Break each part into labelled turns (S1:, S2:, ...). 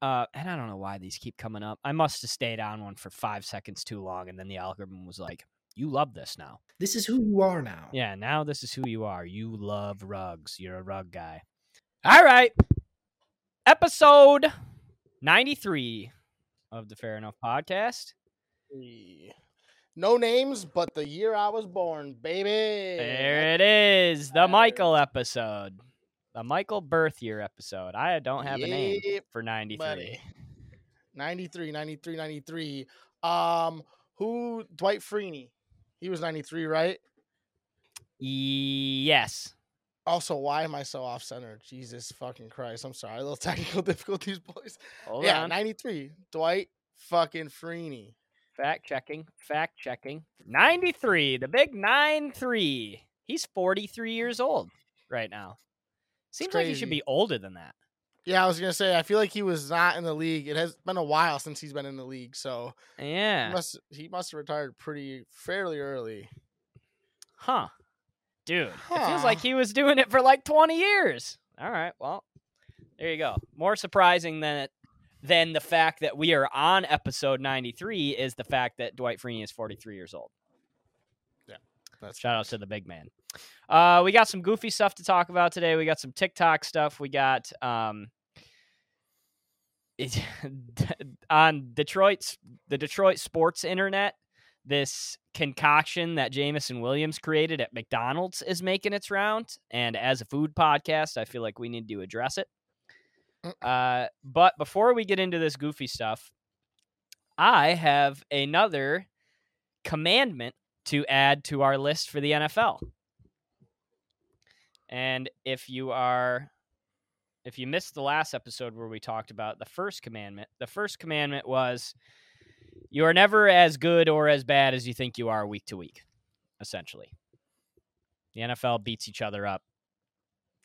S1: Uh, and I don't know why these keep coming up. I must have stayed on one for five seconds too long, and then the algorithm was like, "You love this now."
S2: This is who you are now.
S1: Yeah, now this is who you are. You love rugs. You're a rug guy. All right. Episode 93 of the Fair Enough podcast.
S3: No names, but the year I was born, baby.
S1: There it is. The Michael episode. The Michael birth year episode. I don't have a name for 93.
S3: buddy. 93, 93, 93. Um, who? Dwight Freeney. He was 93, right?
S1: Yes.
S3: Also, why am I so off center? Jesus fucking Christ. I'm sorry. A little technical difficulties, boys.
S1: Hold
S3: yeah,
S1: on.
S3: 93. Dwight fucking Freeney.
S1: Fact checking. Fact checking. 93. The big 9 3. He's 43 years old right now. Seems like he should be older than that.
S3: Yeah, I was gonna say. I feel like he was not in the league. It has been a while since he's been in the league, so he
S1: Yeah.
S3: must he must have retired pretty fairly early.
S1: Huh. Dude, it feels like he was doing it for like 20 years. All right. Well, there you go. More surprising than than the fact that we are on episode 93 is the fact that Dwight Freeney is 43 years old.
S3: That's
S1: Shout out to the big man. Uh, we got some goofy stuff to talk about today. We got some TikTok stuff. We got um, it, on Detroit's the Detroit sports internet. This concoction that Jameson Williams created at McDonald's is making its round, and as a food podcast, I feel like we need to address it. Uh, but before we get into this goofy stuff, I have another commandment to add to our list for the NFL. And if you are if you missed the last episode where we talked about the first commandment, the first commandment was you are never as good or as bad as you think you are week to week, essentially. The NFL beats each other up.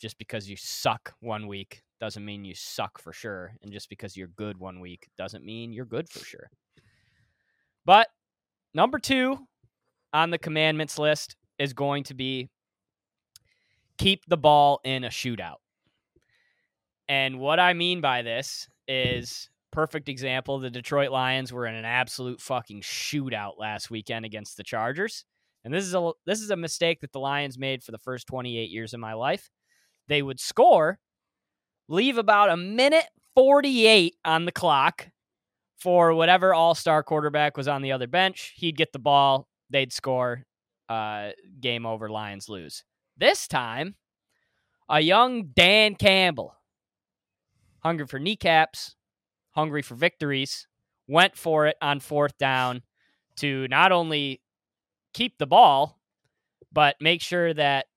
S1: Just because you suck one week doesn't mean you suck for sure. And just because you're good one week doesn't mean you're good for sure. But number two on the commandments list is going to be keep the ball in a shootout. And what I mean by this is perfect example the Detroit Lions were in an absolute fucking shootout last weekend against the Chargers. And this is a this is a mistake that the Lions made for the first 28 years of my life. They would score, leave about a minute 48 on the clock for whatever all-star quarterback was on the other bench. He'd get the ball, they'd score, uh, game over, Lions lose. This time, a young Dan Campbell, hungry for kneecaps, hungry for victories, went for it on fourth down to not only keep the ball, but make sure that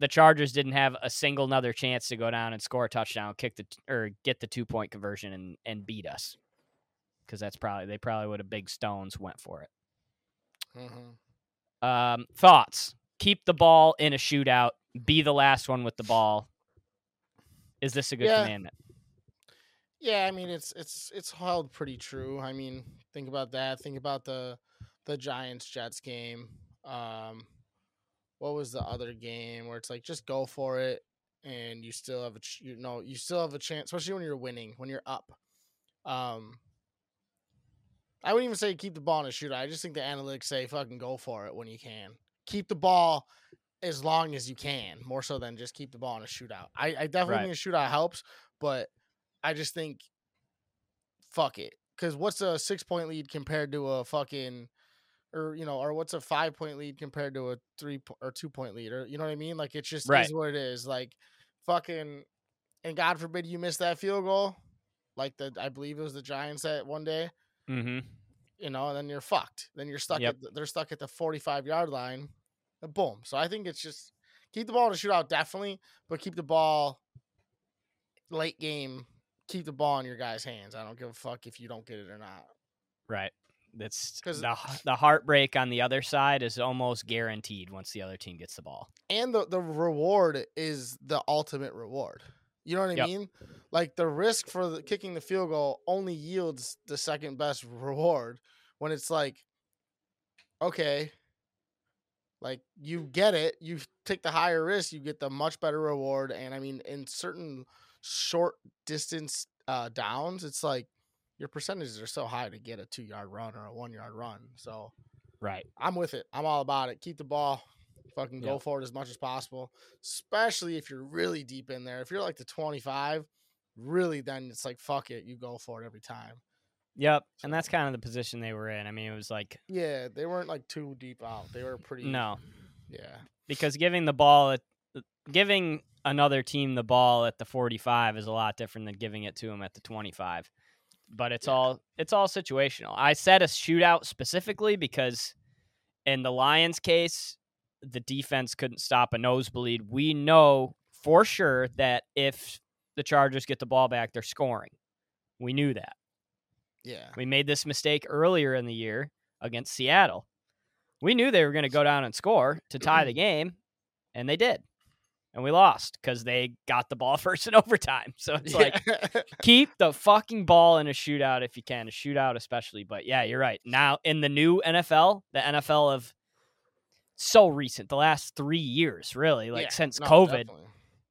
S1: the Chargers didn't have a single another chance to go down and score a touchdown, kick the or get the two point conversion and and beat us. Because that's probably they probably would have big stones went for it.
S3: Mhm.
S1: Um, thoughts? Keep the ball in a shootout. Be the last one with the ball. Is this a good
S3: Yeah.
S1: commandment?
S3: Yeah, I mean it's it's it's held pretty true. I mean, think about that. Think about the the Giants Jets game. Um what was the other game where it's like just go for it and you still have a ch- you know, you still have a chance especially when you're winning, when you're up. Um I wouldn't even say keep the ball in a shootout. I just think the analytics say fucking go for it when you can. Keep the ball as long as you can, more so than just keep the ball in a shootout. I, I definitely
S1: Right.
S3: think a shootout helps, but I just think fuck it. Because what's a six point lead compared to a fucking or you know, or what's a five point lead compared to a three po- or two point lead, or you know what I mean? Like it's just
S1: Right.
S3: is what it is. Like fucking, and God forbid you miss that field goal, like the I believe it was the Giants that one day,
S1: Mm-hmm.
S3: you know, and then you're fucked. Then you're stuck.
S1: Yep.
S3: At the, they're stuck at the 45 yard line. Boom. So I think it's just keep the ball to a shootout definitely, but keep the ball late game. Keep the ball in your guys' hands. I don't give a fuck if you don't get it or not.
S1: Right. That's
S3: 'Cause-
S1: the the heartbreak on the other side is almost guaranteed once the other team gets the ball.
S3: and the the reward is the ultimate reward. You know what I
S1: Yep.
S3: mean? Like the risk for the, kicking the field goal only yields the second best reward when it's like, okay, like you get it, you take the higher risk, you get the much better reward, and I mean, in certain short distance uh, downs, it's like your percentages are so high to get a two yard run or a one yard run. So
S1: Right.
S3: I'm with it. I'm all about it. Keep the ball. Fucking go
S1: Yep.
S3: for it as much as possible. Especially if you're really deep in there. If you're like the 25, really then it's like fuck it. You go for it every time.
S1: Yep. And that's kind of the position they were in. I mean, it was like
S3: Yeah, they weren't like too deep out. They were pretty
S1: no,
S3: Yeah.
S1: because giving the ball at giving another team the ball at the 45 is a lot different than giving it to them at the 25 but it's
S3: Yeah.
S1: all it's all situational i said a shootout specifically because in the lions case the defense couldn't stop a nosebleed we know for sure that if the chargers get the ball back they're scoring we knew that
S3: Yeah.
S1: we made this mistake earlier in the year against Seattle. We knew they were going to go down and score to tie the game, and they did. And we lost because they got the ball first in overtime. So it's like, keep the fucking ball in a shootout if you can, a shootout especially. But yeah, you're right. Now, in the new NFL, the NFL of so recent, the last three years, really, like
S3: Yeah,
S1: since
S3: no,
S1: COVID,
S3: definitely.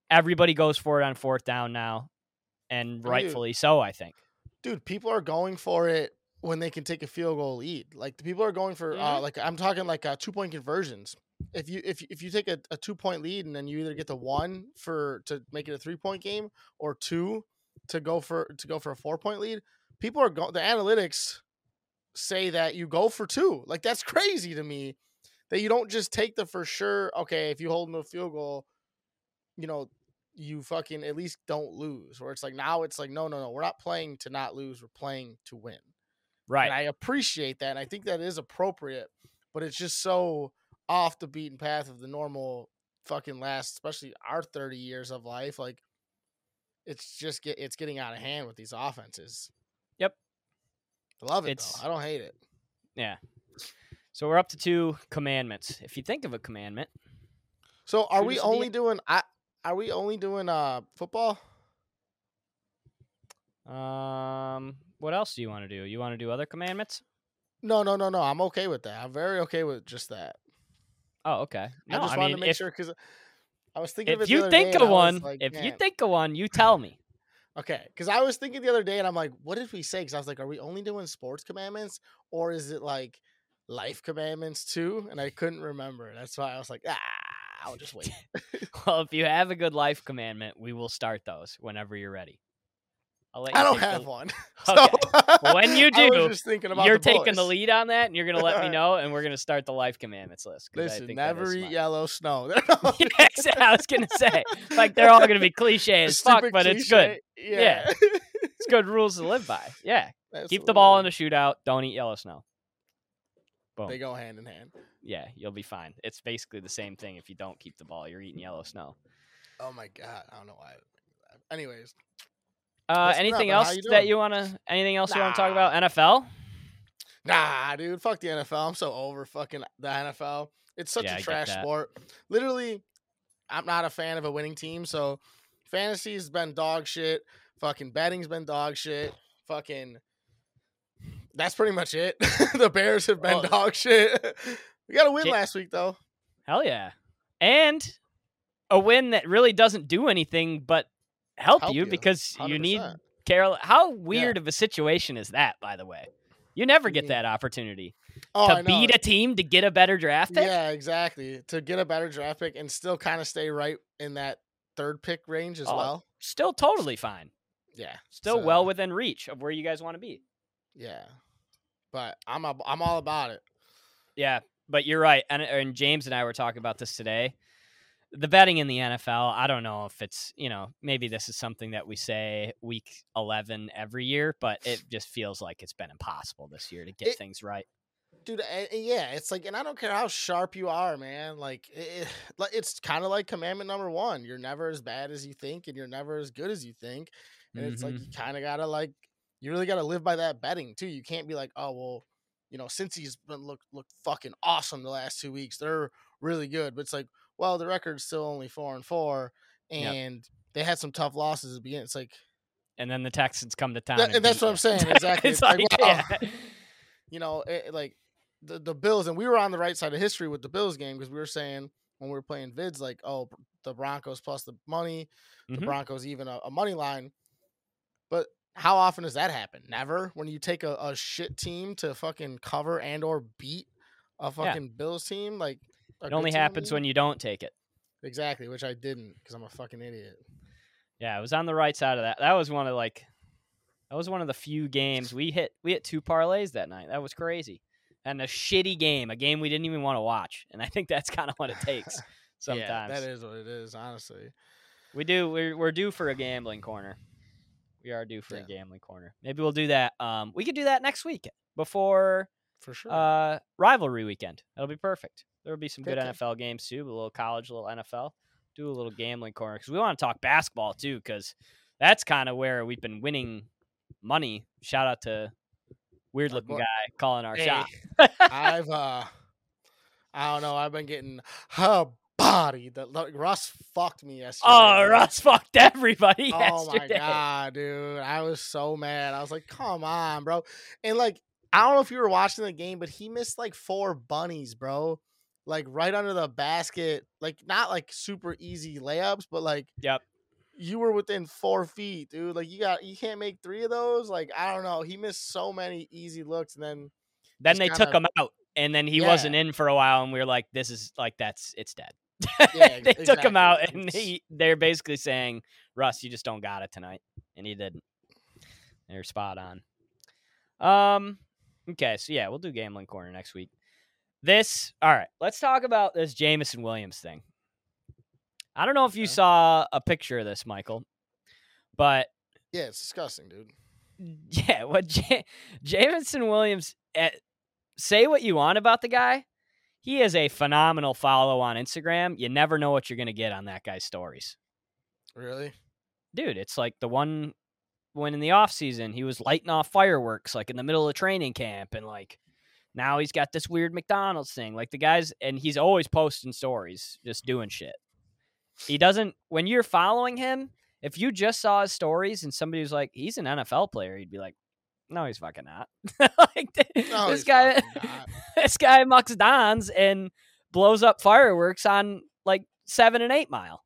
S1: everybody goes for it on fourth down now. And
S3: Dude.
S1: rightfully so, I think.
S3: dude, people are going for it when they can take a field goal lead. Like the people are going for uh,
S1: Mhm.
S3: like I'm talking like uh, two point conversions. If you if if you take a, a two point lead and then you either get the one for to make it a three point game or two to go for to go for a four point lead, people are going. The analytics say that you go for two. Like that's crazy to me that you don't just take the for sure. Okay, if you hold them to a field goal, you know you fucking at least don't lose. Where it's like now it's like no no no we're not playing to not lose. We're playing to win.
S1: Right.
S3: And I appreciate that. And I think that is appropriate, but it's just so off the beaten path of the normal fucking last, especially our 30 years of life. Like it's just get it's getting out of hand with these offenses.
S1: Yep.
S3: I love it
S1: It's-
S3: though. I don't hate it.
S1: Yeah. So we're up to two commandments. If you think of a commandment,
S3: So are we only
S1: DM.
S3: doing I are we only doing uh football?
S1: um, what else do you want to do? You want to do other commandments?
S3: No, no, no, no. I'm okay with that. I'm very okay with just that.
S1: Oh, okay. No,
S3: I just
S1: I
S3: wanted
S1: mean,
S3: to make
S1: if,
S3: sure because I was thinking of
S1: if
S3: the
S1: you
S3: other
S1: think
S3: day
S1: of
S3: and I was
S1: one,
S3: like,
S1: if you think of one, you tell me.
S3: Okay, because I was thinking the other day, and I'm like, what did we say? Because I was like, are we only doing sports commandments, or is it like life commandments too? And I couldn't remember. That's why I was like, ah, I'll just wait.
S1: Well, if you have a good life commandment, we will start those whenever you're ready. I'll let you
S3: I don't
S1: take the-
S3: have one.
S1: Okay.
S3: So
S1: when you do,
S3: just thinking about
S1: You're taking the lead on that, and you're gonna let me know, and we're gonna start the life commandments list.
S3: Listen, never eat yellow snow.
S1: yeah, exactly. I was gonna say, like they're all gonna be cliche as fuck, but it's good.
S3: cliche.
S1: Yeah. It's good rules to live by. Yeah, keep the ball in the shootout. Don't eat yellow snow. Boom.
S3: They go hand in hand.
S1: Yeah, you'll be fine. It's basically the same thing. If you don't keep the ball, you're eating yellow snow.
S3: Oh my god, I don't know why. I didn't think of that. Anyways,
S1: Uh, anything
S3: up,
S1: else
S3: you
S1: that you wanna? Anything else you want to talk about? NFL?
S3: Nah, dude, fuck the NFL. I'm so over fucking the NFL. It's such
S1: Yeah,
S3: a trash sport. Literally, I'm not a fan of a winning team, so fantasy's been dog shit. Fucking betting's been dog shit. Fucking that's pretty much it. the Bears have been dog shit. we got a win
S1: Ja-
S3: last week though.
S1: Hell yeah! And a win that really doesn't do anything but help,
S3: Help
S1: you,
S3: you,
S1: because you need Carol. How weird of a situation is that? By the way, you never get that opportunity
S3: Oh,
S1: to beat a team to get a better draft pick.
S3: Yeah, exactly. To get a better draft pick and still kind of stay right in that third pick range as
S1: Oh,
S3: well.
S1: Still totally fine.
S3: Yeah.
S1: Still
S3: so-
S1: well within reach of where you guys want to be.
S3: Yeah. But I'm a, I'm all about it.
S1: Yeah, but you're right. And, and James and I were talking about this today. The betting in the NFL, I don't know if it's, you know, maybe this is something that we say week 11 every year, but it just feels like it's been impossible this year to get
S3: It-
S1: things right.
S3: dude yeah it's like and i don't care how sharp you are man like it, like it's kind of like commandment number one you're never as bad as you think and you're never as good as you think and it's like you mm-hmm. kind of gotta like you really gotta live by that betting too you can't be like oh well you know since he's been look look fucking awesome the last two weeks they're really good but it's like well the record's still only four and four
S1: Yep.
S3: and they had some tough losses at the beginning it's like
S1: And then the Texans come to town.
S3: That- and that's what I'm saying, exactly.
S1: it's
S3: It's like,
S1: like,
S3: wow.
S1: yeah.
S3: you know, it, like the the Bills, and we were on the right side of history with the Bills game because we were saying when we were playing vids, like, oh, the Broncos plus the money, the
S1: Mhm.
S3: Broncos even a, a money line. But how often does that happen? Never. When you take a, a shit team to fucking cover and or beat a fucking Bills team, like
S1: It only happens when you don't take it.
S3: exactly, which I didn't because I'm a fucking idiot.
S1: Yeah, I was on the right side of that. That was one of like that was one of the few games we hit we hit two parlays that night. That was crazy. And a shitty game, a game we didn't even want to watch. And I think that's kind of what it takes sometimes.
S3: Yeah, that is what it is, honestly.
S1: We do we're we're due for a gambling corner. We are due for a gambling corner. Maybe we'll do that. Um we could do that next week before
S3: For sure.
S1: uh rivalry weekend. That'll be perfect. There'll be some good. NFL games too, a little college, a little NFL. Do a little gambling corner because we want to talk basketball too, because that's kind of where we've been winning money. Shout out to weird looking guy calling our
S3: Hey,
S1: shot.
S3: I've uh I don't know, I've been getting body. The look, Russ fucked me yesterday.
S1: Oh. Russ fucked everybody
S3: Oh my god, dude. I was so mad. I was like, come on, bro. And like, I don't know if you were watching the game, but he missed like four bunnies, bro. Like right under the basket. Like not like super easy layups, but like
S1: Yep.
S3: you were within four feet, dude. Like you got you can't make three of those. Like, I don't know. He missed so many easy looks and then
S1: Then they took
S3: kinda-
S1: him out, and then he
S3: Yeah.
S1: wasn't in for a while, and we were like, "This is like that's it's dead."
S3: Yeah,
S1: they took him out, and he they're basically saying, "Russ, you just don't got it tonight," and he didn't. They're spot on. Um. Okay, so yeah, we'll do gambling corner next week. This, all right. Let's talk about this Jameson Williams thing. I don't know if you
S3: Okay.
S1: saw a picture of this, Michael, but
S3: yeah, it's disgusting, dude.
S1: yeah, what J- Jameson Williams eh, say what you want about the guy. He is a phenomenal follow on Instagram. You never know what you're going to get on that guy's stories.
S3: Really?
S1: Dude, it's like the one when in the off season he was lighting off fireworks like in the middle of training camp and like now he's got this weird McDonald's thing. Like the guys and he's always posting stories, just doing shit. He doesn't when you're following him, if you just saw his stories and somebody was like, he's an NFL player, you'd be like, no, he's fucking not. like
S3: No,
S1: this guy, this guy mucks dons and blows up fireworks on like seven and eight mile.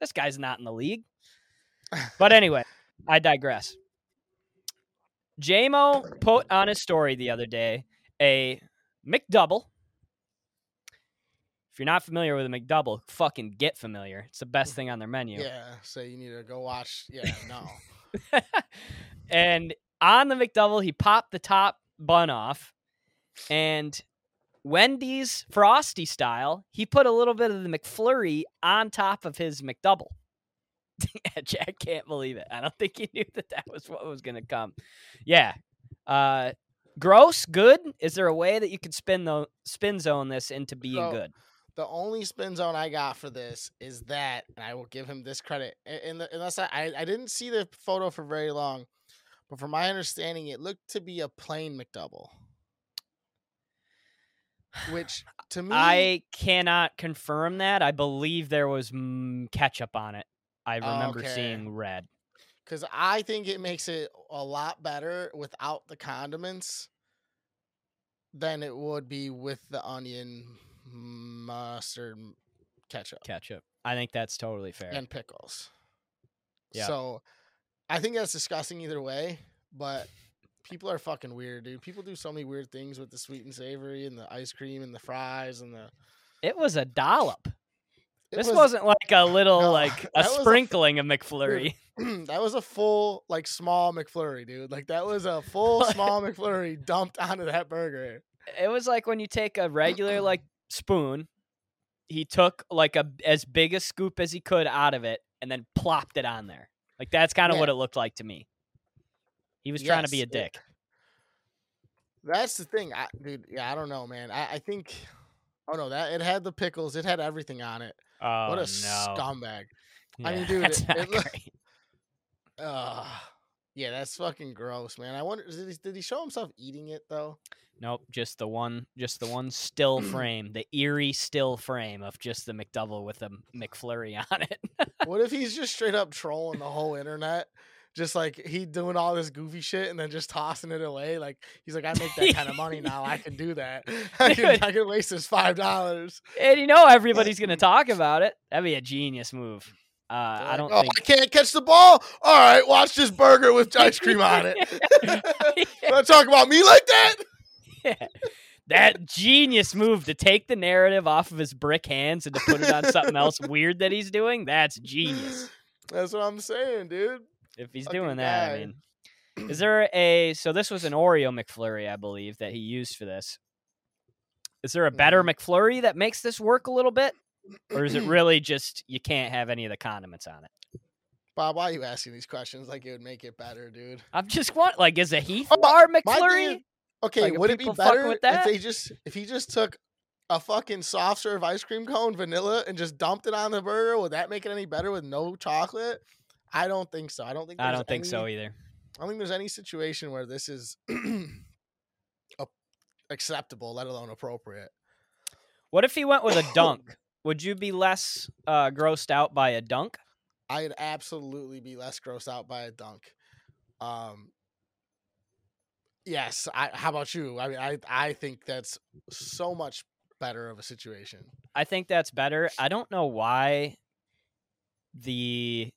S1: This guy's not in the league. But anyway, I digress. JMO put on his story the other day a McDouble. If you're not familiar with a McDouble, fucking get familiar. It's the best thing on their menu.
S3: Yeah. So you need to go watch. Yeah, no.
S1: and on the McDouble, he popped the top bun off. And Wendy's Frosty style, he put a little bit of the McFlurry on top of his McDouble. Jack can't believe it. I don't think he knew that that was what was going to come. Yeah. Uh, gross, good. Is there a way that you could spin the spin zone this into being
S3: So,
S1: good?
S3: the only spin zone I got for this is that, and I will give him this credit. And the, unless I, I, I didn't see the photo for very long, but from my understanding, it looked to be a plain McDouble. Which to me,
S1: I cannot confirm that. I believe there was mm, ketchup on it. I remember
S3: Okay.
S1: seeing red.
S3: because I think it makes it a lot better without the condiments than it would be with the onion, mustard, ketchup.
S1: Ketchup. I think that's totally fair.
S3: and pickles.
S1: Yeah.
S3: So I think that's disgusting either way, but people are fucking weird, dude. People do so many weird things with the sweet and savory and the ice cream and the fries and the
S1: it was a dollop. this
S3: was-
S1: not like a little
S3: No,
S1: like a
S3: was a
S1: sprinkling of McFlurry.
S3: that was a full like small McFlurry, dude. Like that was a full small McFlurry dumped onto that burger.
S1: it was like when you take a regular like spoon, he took like a as big a scoop as he could out of it and then plopped it on there. Like that's kind of what it looked like to me. He was trying to be a
S3: Yes, it-
S1: dick.
S3: That's the thing, I, dude. Yeah, I don't know, man. I, I think. Oh no, that it had the pickles. It had everything on it.
S1: Oh
S3: what a
S1: no.
S3: scumbag. I mean,
S1: Yeah,
S3: dude, it- it look-
S1: great.
S3: Yeah, that's fucking gross, man. I wonder did he, did he show himself eating it though?
S1: Nope, just the one, just the one still frame, the eerie still frame of just the McDouble with a McFlurry on it.
S3: What if he's just straight up trolling the whole internet? Just like he doing all this goofy shit and then just tossing it away. Like he's like, I make that kind of money now. I can do that. I can. I can waste this five dollars.
S1: and you know everybody's gonna talk about it. That'd be a genius move. Uh, I don't
S3: oh,
S1: think.
S3: I can't catch the ball. All right, watch this burger with ice cream on it. Don't talk about me like that.
S1: Yeah. That genius move to take the narrative off of his brick hands and to put it on something else weird that he's doing. That's genius.
S3: That's what I'm saying, dude.
S1: If he's
S3: Fucking
S1: doing that, I mean, is there a so this was an Oreo McFlurry, I believe, that he used for this. Is there a better
S3: Mhm.
S1: McFlurry that makes this work a little bit, or is it really just you can't have any of the condiments on it?
S3: Bob, why are you asking these questions like it would make it better, dude?
S1: I'm just want like is a Heath
S3: Oh,
S1: bar McFlurry?
S3: Okay,
S1: Like,
S3: would it be better
S1: with
S3: if
S1: that?
S3: they just if he just took a fucking soft serve ice cream cone, vanilla, and just dumped it on the burger? Would that make it any better with no chocolate? I don't think so. I don't think.
S1: I don't think so either.
S3: I don't think there's any situation where this is acceptable, let alone appropriate.
S1: What if he went with a dunk? Would you be less uh, grossed out by a dunk?
S3: I'd absolutely be less grossed out by a dunk. Um, yes. I, how about you? I mean, I I think that's so much better of a situation.
S1: I think that's better. I don't know why the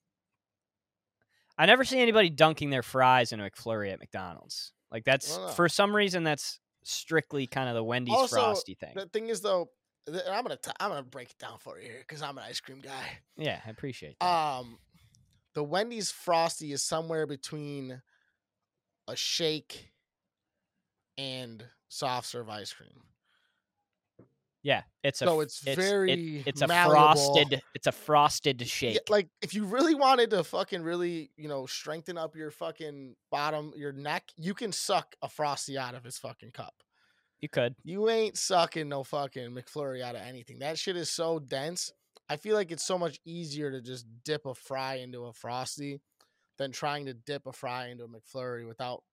S1: I never see anybody dunking their fries in a McFlurry at McDonald's. Like that's for some reason that's strictly kind of the Wendy's
S3: Also,
S1: frosty thing.
S3: The thing is, though, I'm gonna t- I'm gonna break it down for you here because I'm an ice cream guy.
S1: yeah, I appreciate that.
S3: Um, the Wendy's frosty is somewhere between a shake and soft serve ice cream.
S1: yeah, it's a
S3: so it's
S1: it-
S3: very
S1: it's a
S3: malleable.
S1: frosted it's a frosted
S3: Yeah,
S1: shake.
S3: like if you really wanted to fucking really, you know, strengthen up your fucking bottom, your neck, you can suck a frosty out of his fucking cup.
S1: You could.
S3: You ain't sucking no fucking McFlurry out of anything. That shit is so dense. I feel like it's so much easier to just dip a fry into a frosty than trying to dip a fry into a McFlurry without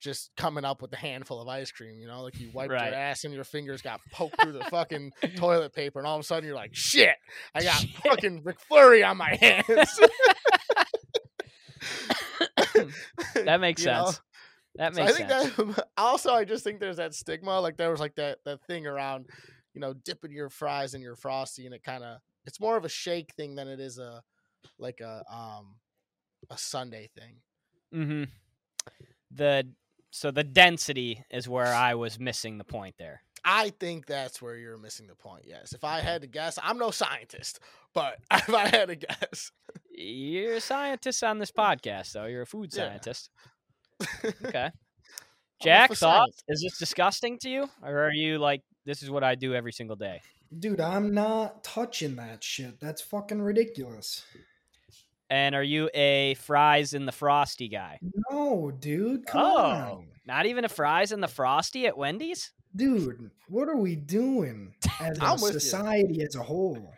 S3: just coming up with a handful of ice cream. You know, like you wiped
S1: Right.
S3: your ass and your fingers got poked through the fucking toilet paper, and all of a sudden you're like, shit, I got
S1: Shit.
S3: fucking McFlurry on my hands.
S1: That makes
S3: You know?
S1: That
S3: So I
S1: makes
S3: think
S1: sense.
S3: that also I just think there's that stigma. Like there was like that that thing around, you know, dipping your fries in your frosty, and it kind of it's more of a shake thing than it is a like a um a sundae thing.
S1: Mm-hmm. The so the density is where I was missing the point there.
S3: I think that's where you're missing the point. Yes, if I had to guess, I'm no scientist, but if I had to guess,
S1: You're a scientist on this podcast, though. You're a food
S3: Yeah.
S1: Scientist. Okay. Jack,
S3: for
S1: thoughts? Is this disgusting to you, or are you like, this is what I do every single day?
S2: Dude, I'm not touching that shit. That's fucking ridiculous.
S1: And are you a fries in the frosty guy?
S2: No, dude, come
S1: Oh.
S2: on.
S1: Not even a fries in the frosty at Wendy's?
S2: Dude, what are we doing as
S3: I'm
S2: a
S3: with you.
S2: society as a whole?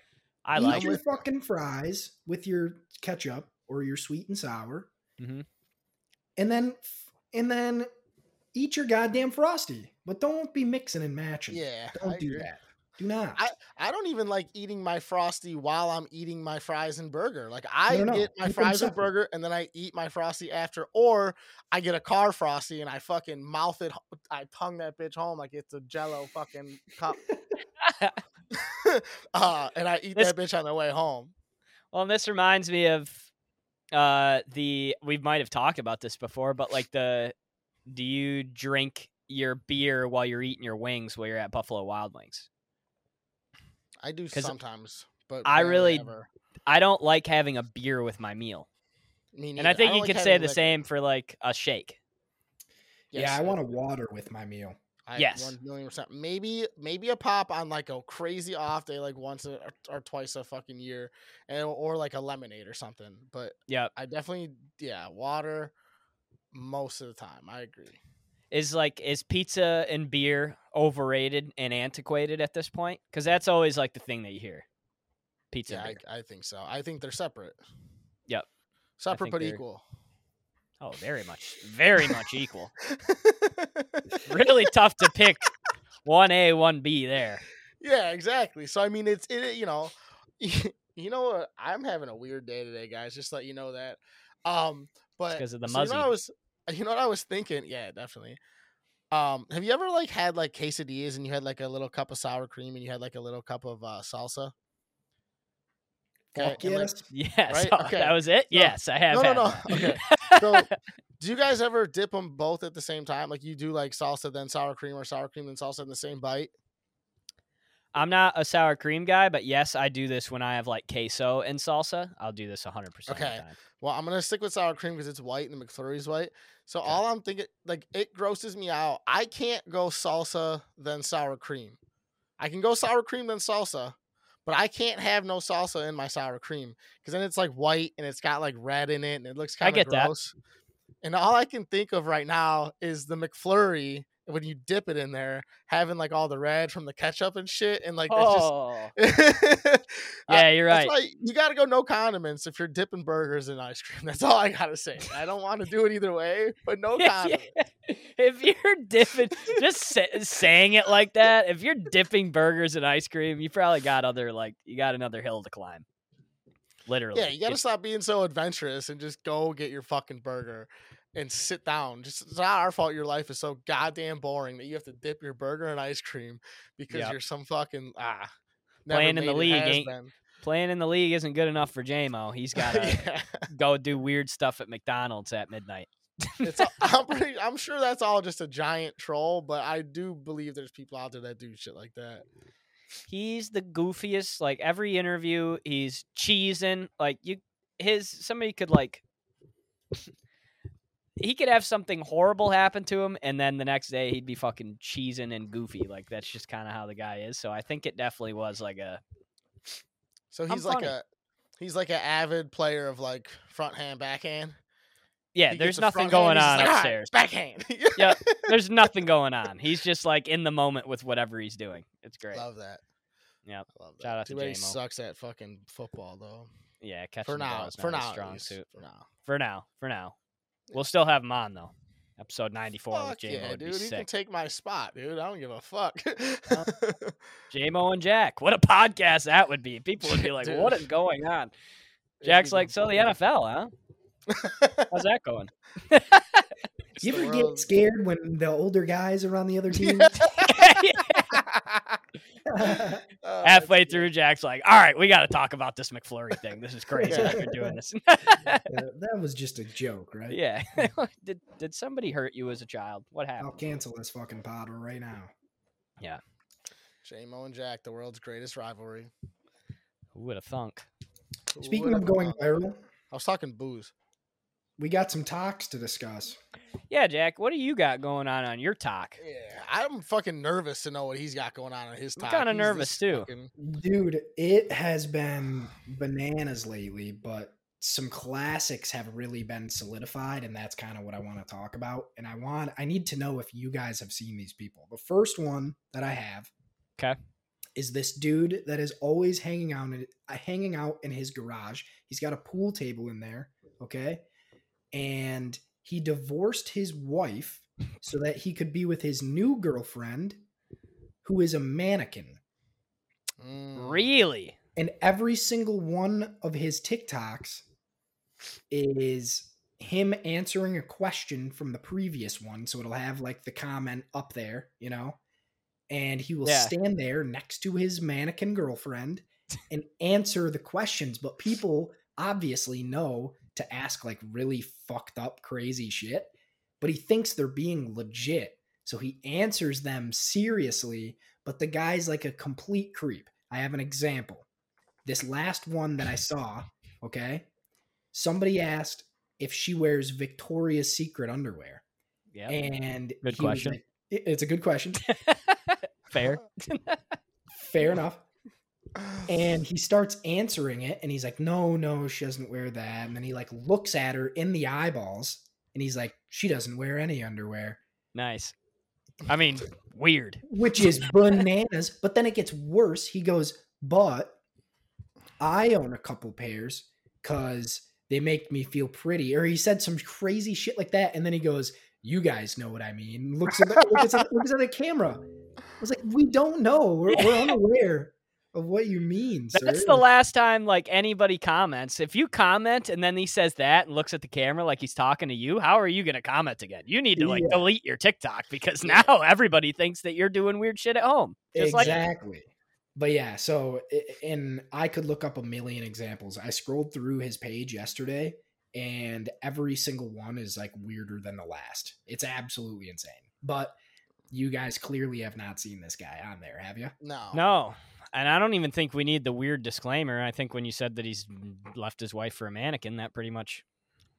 S1: I
S2: Eat
S1: like
S2: your
S1: it.
S2: fucking fries with your ketchup or your sweet and sour,
S1: Mhm.
S2: And then and then eat your goddamn frosty. But don't be mixing and matching.
S3: yeah,
S2: don't
S3: I
S2: do
S3: agree.
S2: that. Do not.
S3: I, I don't even like eating my frosty while I'm eating my fries and burger. Like I
S2: No, no,
S3: get my
S2: keep 'em
S3: fries and burger and then I eat my frosty after, or I get a car frosty and I fucking mouth it. I tongue that bitch home like it's a Jello fucking cup, uh, and I eat
S1: This-
S3: that bitch on the way home.
S1: Well, and this reminds me of uh the we might have talked about this before, but like the do you drink your beer while you're eating your wings while you're at Buffalo Wild Wings?
S3: I do
S1: 'Cause
S3: sometimes, but
S1: I really-
S3: ever.
S1: I don't like having a beer with my meal.
S3: Me
S1: And I think
S3: don't
S1: you
S3: like
S1: could say the
S3: liquor.
S1: same for like a shake.
S2: yeah, I want a water with my meal.
S3: I,
S1: Yes.
S3: one million percent. Maybe maybe a pop on like a crazy off day, like once a, or, or twice a fucking year, and or like a lemonade or something. But
S1: yeah,
S3: I definitely yeah water most of the time. I agree.
S1: Is like is pizza and beer overrated and antiquated at this point? Because that's always like the thing that you hear. Pizza
S3: Yeah,
S1: and beer.
S3: I, I think so. I think they're separate.
S1: Yep.
S3: Separate but equal.
S1: Oh, very much, very much equal. Really tough to pick one A, one B there.
S3: Yeah, exactly. So I mean, it's it. You know, you know what? I'm having a weird day today, guys. Just let you know that. Um, but
S1: because of the
S3: so you know what I was, you know what I was thinking? Yeah, definitely. Um, have you ever like had like quesadillas and you had like a little cup of sour cream and you had like a little cup of uh, salsa? Okay,
S2: Fuck
S3: and, like,
S2: yes.
S1: Yes,
S3: Right?
S1: oh,
S3: Okay.
S1: that was it.
S3: No,
S1: yes, I have.
S3: no, no,
S1: had
S3: no.
S1: that.
S3: Okay. So, do you guys ever dip them both at the same time? Like you do like salsa then sour cream or sour cream then salsa in the same bite?
S1: I'm not a sour cream guy, but yes, I do this when I have like queso and salsa. I'll do this 100% of the
S3: Okay. Well, I'm gonna stick with sour cream because it's white and the McFlurry's white. So
S1: Okay.
S3: all I'm thinking, like, it grosses me out. I can't go salsa then sour cream. I can go sour cream then salsa, but I can't have no salsa in my sour cream because then it's like white and it's got like red in it and it looks kind of
S1: get that.
S3: gross. And all I can think of right now is the McFlurry when you dip it in there, having like all the red from the ketchup and shit, and like that's just
S1: Oh, yeah, you're right.
S3: you got to go no condiments if you're dipping burgers in ice cream. That's all I gotta say. I don't want to do it either way, but no
S1: yeah.
S3: condiments.
S1: If you're dipping, just sa- saying it like that, if you're dipping burgers in ice cream, you probably got other like you got another hill to climb. Literally.
S3: Yeah, you got to stop being so adventurous and just go get your fucking burger and sit down. Just it's not our fault. Your life is so goddamn boring that you have to dip your burger in ice cream because
S1: Yep.
S3: you're some fucking ah.
S1: Playing in the league ain't-
S3: been.
S1: playing in the league isn't good enough for JMO. He's got to
S3: yeah,
S1: go do weird stuff at McDonald's at midnight.
S3: it's. I'm pretty. I'm sure that's all just a giant troll, but I do believe there's people out there that do shit like that.
S1: He's the goofiest. Like every interview, he's cheesing. Like you, his somebody could like. He could have something horrible happen to him, and then the next day he'd be fucking cheesing and goofy. Like that's just kind of how the guy is. So I think it definitely was like a
S3: So he's like a he's like an avid player of like front hand backhand.
S1: yeah.
S3: He
S1: There's nothing
S3: hand,
S1: going
S3: he's
S1: on
S3: like, "All right,
S1: upstairs.
S3: backhand.
S1: Yep. There's nothing going on. He's just like in the moment with whatever he's doing. It's great.
S3: Love that. Yeah, love that.
S1: Shout out
S3: Too
S1: to JMO.
S3: sucks at fucking football though.
S1: Yeah, catching
S3: For now, for now,
S1: strong suit.
S3: For now.
S1: For now, for now. We'll still have him on though. Episode 94 with
S3: Fuck
S1: JMO
S3: yeah, dude.
S1: be
S3: He can take my spot, dude. I don't give a fuck.
S1: Uh, JMO and Jack. What a podcast that would be. People would be like,
S3: Dude.
S1: what is going on? Jack's like, so the NFL, huh? How's that going?
S3: It's
S2: You ever get scared when the older guys are on the other team?
S3: Oh,
S1: Halfway
S3: that's
S1: through, Jack's like, all right, we got to talk about this McFlurry thing. This is crazy that you're doing this.
S2: Uh, that was just a joke, right?
S1: yeah. did, did somebody hurt you as a child? What happened?
S2: I'll cancel this fucking pod right now.
S3: J-Mo and Jack, the world's greatest rivalry.
S1: Who would have thunk?
S2: Speaking
S3: would've
S2: of going
S3: thought?
S2: viral,
S3: I was talking booze.
S2: We got some talks to discuss.
S1: Yeah, Jack, what do you got going on on your talk?
S3: Yeah, I'm fucking nervous to know what he's got going on in his talk.
S1: kinda nervous, too.
S3: fucking-
S2: Dude, it has been bananas lately, but some classics have really been solidified, and that's kind of what I want to talk about. And I want, I need to know if you guys have seen these people. The first one that I have,
S1: 'Kay.
S2: is this dude that is always hanging out, in, uh, hanging out in his garage. He's got a pool table in there, okay, and he divorced his wife so that he could be with his new girlfriend, who is a mannequin
S3: Mm.
S1: Really?
S2: and every single one of his TikToks is him answering a question from the previous one. So it'll have like the comment up there, you know, and he will
S1: Yeah.
S2: stand there next to his mannequin girlfriend and answer the questions. But people obviously know to ask like really fucked up, crazy shit, but he thinks they're being legit. So he answers them seriously, but the guy's like a complete creep. I have an example this last one that I saw, okay? Somebody asked if she wears Victoria's Secret underwear.
S1: Yeah.
S2: And
S1: Good question.
S2: like- it's a good question.
S1: Fair.
S2: Fair enough. And he starts answering it and he's like, "No, no, she doesn't wear that." And then he like looks at her in the eyeballs and he's like, "She doesn't wear any underwear."
S1: Nice. I mean, weird.
S2: which is bananas. But then it gets worse. He goes, but I own a couple pairs because they make me feel pretty. Or he said some crazy shit like that. And then he goes, you guys know what I mean. Looks at the, looks at, looks at the camera. I was like, we don't know. We're, we're unaware of what you mean.
S1: That's
S2: sir."
S1: the last time like anybody comments. If you comment and then he says that and looks at the camera like he's talking to you, how are you going to comment again? You need to like
S2: Yeah.
S1: delete your TikTok because now everybody thinks that you're doing weird shit at home. Just like
S2: exactly. but yeah, so and I could look up a million examples. I scrolled through his page yesterday, and every single one is like weirder than the last. It's absolutely insane. But you guys clearly have not seen this guy on there, have you?
S3: No.
S1: No. And I don't even think we need the weird disclaimer. I think when you said that he's left his wife for a mannequin, that pretty much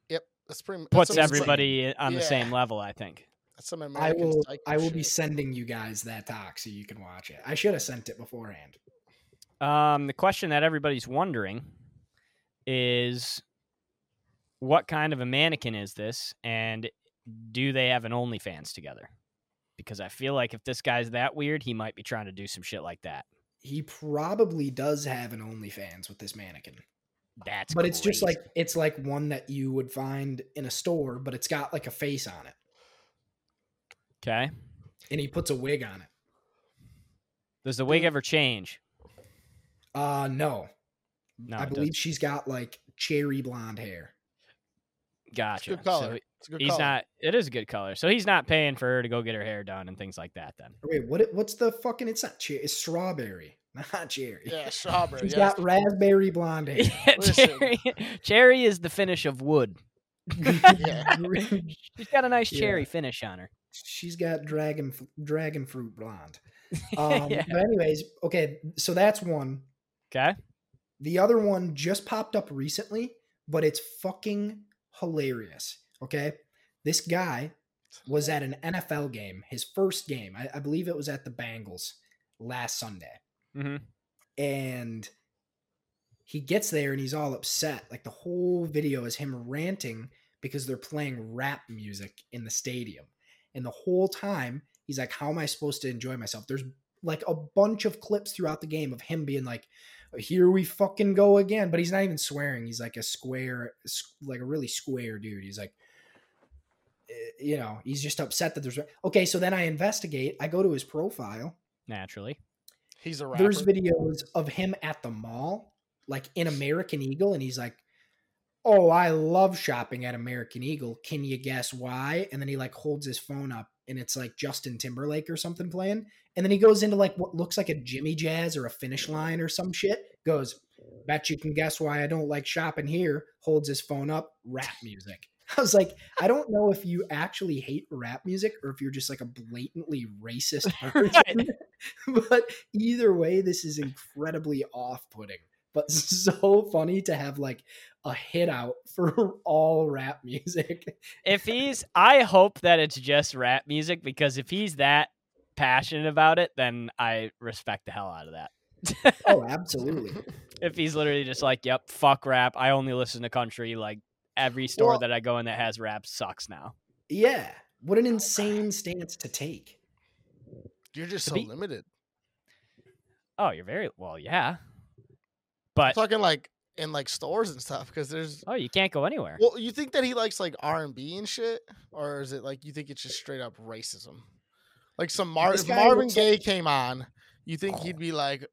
S3: Yep. That's pretty. That's
S1: puts
S3: some-
S1: everybody on the same level, I think.
S3: That's some
S2: I will. I will be sending you guys that doc so you can watch it. I should have sent it beforehand.
S1: Um, the question that everybody's wondering is what kind of a mannequin is this, and do they have an OnlyFans together? Because I feel like if this guy's that weird, he might be trying to do some shit like that.
S2: He probably does have an OnlyFans with this mannequin.
S1: That's
S2: but it's just like it's like one that you would find in a store, but it's got like a face on it,
S1: okay.
S2: and he puts a wig on it.
S1: Does the wig ever change?
S2: Uh no,
S1: No,
S2: I believe
S1: doesn't.
S2: she's got like cherry blonde hair.
S1: Gotcha.
S3: good color.
S1: So
S3: it's a good
S1: he's
S3: color.
S1: not. It is a good color. So he's not paying for her to go get her hair done and things like that. Then.
S2: Wait, what? What's the fucking? It's not cherry. It's strawberry, not cherry.
S3: Yeah, strawberry.
S2: She's
S3: yes.
S2: got raspberry blonde hair.
S3: Listen.
S1: cherry, cherry is the finish of wood.
S3: Yeah.
S1: She's got a nice
S2: Yeah.
S1: cherry finish on her.
S2: She's got dragon dragon fruit blonde. Um,
S1: Yeah.
S2: But anyways, okay, so that's one.
S1: Okay.
S2: The other one just popped up recently, but it's fucking hilarious. Okay. This guy was at an NFL game, his first game. I, I believe it was at the Bengals last Sunday.
S1: hmm
S2: And he gets there and he's all upset. Like the whole video is him ranting because they're playing rap music in the stadium. And the whole time he's like, How am I supposed to enjoy myself? There's like a bunch of clips throughout the game of him being like, Here we fucking go again. But he's not even swearing. He's like a square, like a really square dude. He's like, Eh, you know, he's just upset that there's okay. So then I investigate. I go to his profile.
S1: Naturally.
S3: He's a rapper.
S2: There's videos of him at the mall, like in American Eagle, and he's like, "Oh, I love shopping at American Eagle. Can you guess why?" And then he like holds his phone up, and it's like Justin Timberlake or something playing, and then he goes into like what looks like a Jimmy Jazz or a Finish Line or some shit. Goes, "Bet you can guess why I don't like shopping here." Holds his phone up, rap music. I was like, I don't know if you actually hate rap music or if you're just like a blatantly racist person. but either way, this is incredibly off-putting. But so funny to have like a hit out for all rap music.
S1: If he's, I hope that it's just rap music because if he's that passionate about it, then I respect the hell out of that.
S2: Oh, absolutely.
S1: if he's literally just like, "Yep, fuck rap. I only listen to country." Like every store
S2: Well-
S1: that I go in that has rap sucks now.
S2: Yeah. What an insane stance to take.
S3: You're just
S1: To
S3: so
S1: be-
S3: limited.
S1: Oh, you're very well, yeah.
S3: I'm
S1: But
S3: talking like in like stores and stuff because there's.
S1: oh, you can't go anywhere.
S3: Well, you think that he likes like R and B and shit, or is it like you think it's just straight up racism? Like some Mar- if Marvin Gaye
S2: like-
S3: came on, you think
S2: Oh.
S3: he'd be like,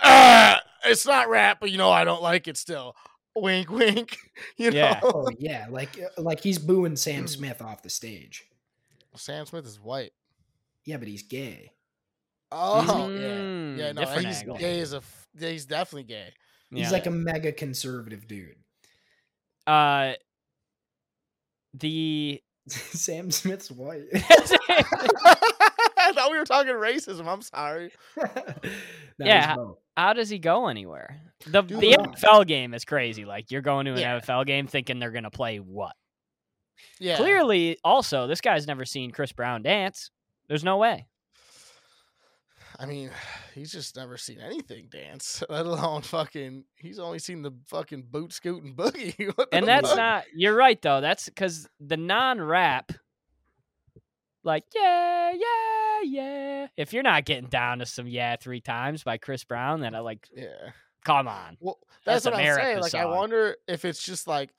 S3: ah, "It's not rap, but you know I don't like it still." Wink, wink. You know,
S1: Yeah.
S2: Oh yeah, like like he's booing Sam Smith off the stage.
S3: Sam Smith is white.
S2: Yeah, but he's gay.
S3: Oh
S1: Mm,
S3: yeah, yeah. No, he's
S1: angle.
S3: gay as a. f- yeah, He's definitely gay.
S2: He's
S1: Yeah.
S2: like a mega conservative dude.
S1: uh, the
S2: Sam Smith's white.
S3: I thought we were talking racism. I'm sorry.
S1: Yeah, how- how does he go anywhere? The
S3: Dude,
S1: the
S2: yeah.
S1: NFL game is crazy. Like you're going to an
S3: Yeah.
S1: NFL game thinking they're gonna play what?
S3: Yeah.
S1: Clearly, also this guy's never seen Chris Brown dance. There's no way.
S3: I mean, he's just never seen anything dance, let alone fucking. He's only seen the fucking boot scoot and boogie.
S1: And that's
S3: fuck?
S1: not. You're right though. That's because the non-rap, like yeah, yeah, yeah. If you're not getting down to some yeah three times by Chris Brown, then I like,
S3: Yeah.
S1: come on.
S3: Well,
S1: That's
S3: that's, what I'm saying. Like, I wonder if it's just like,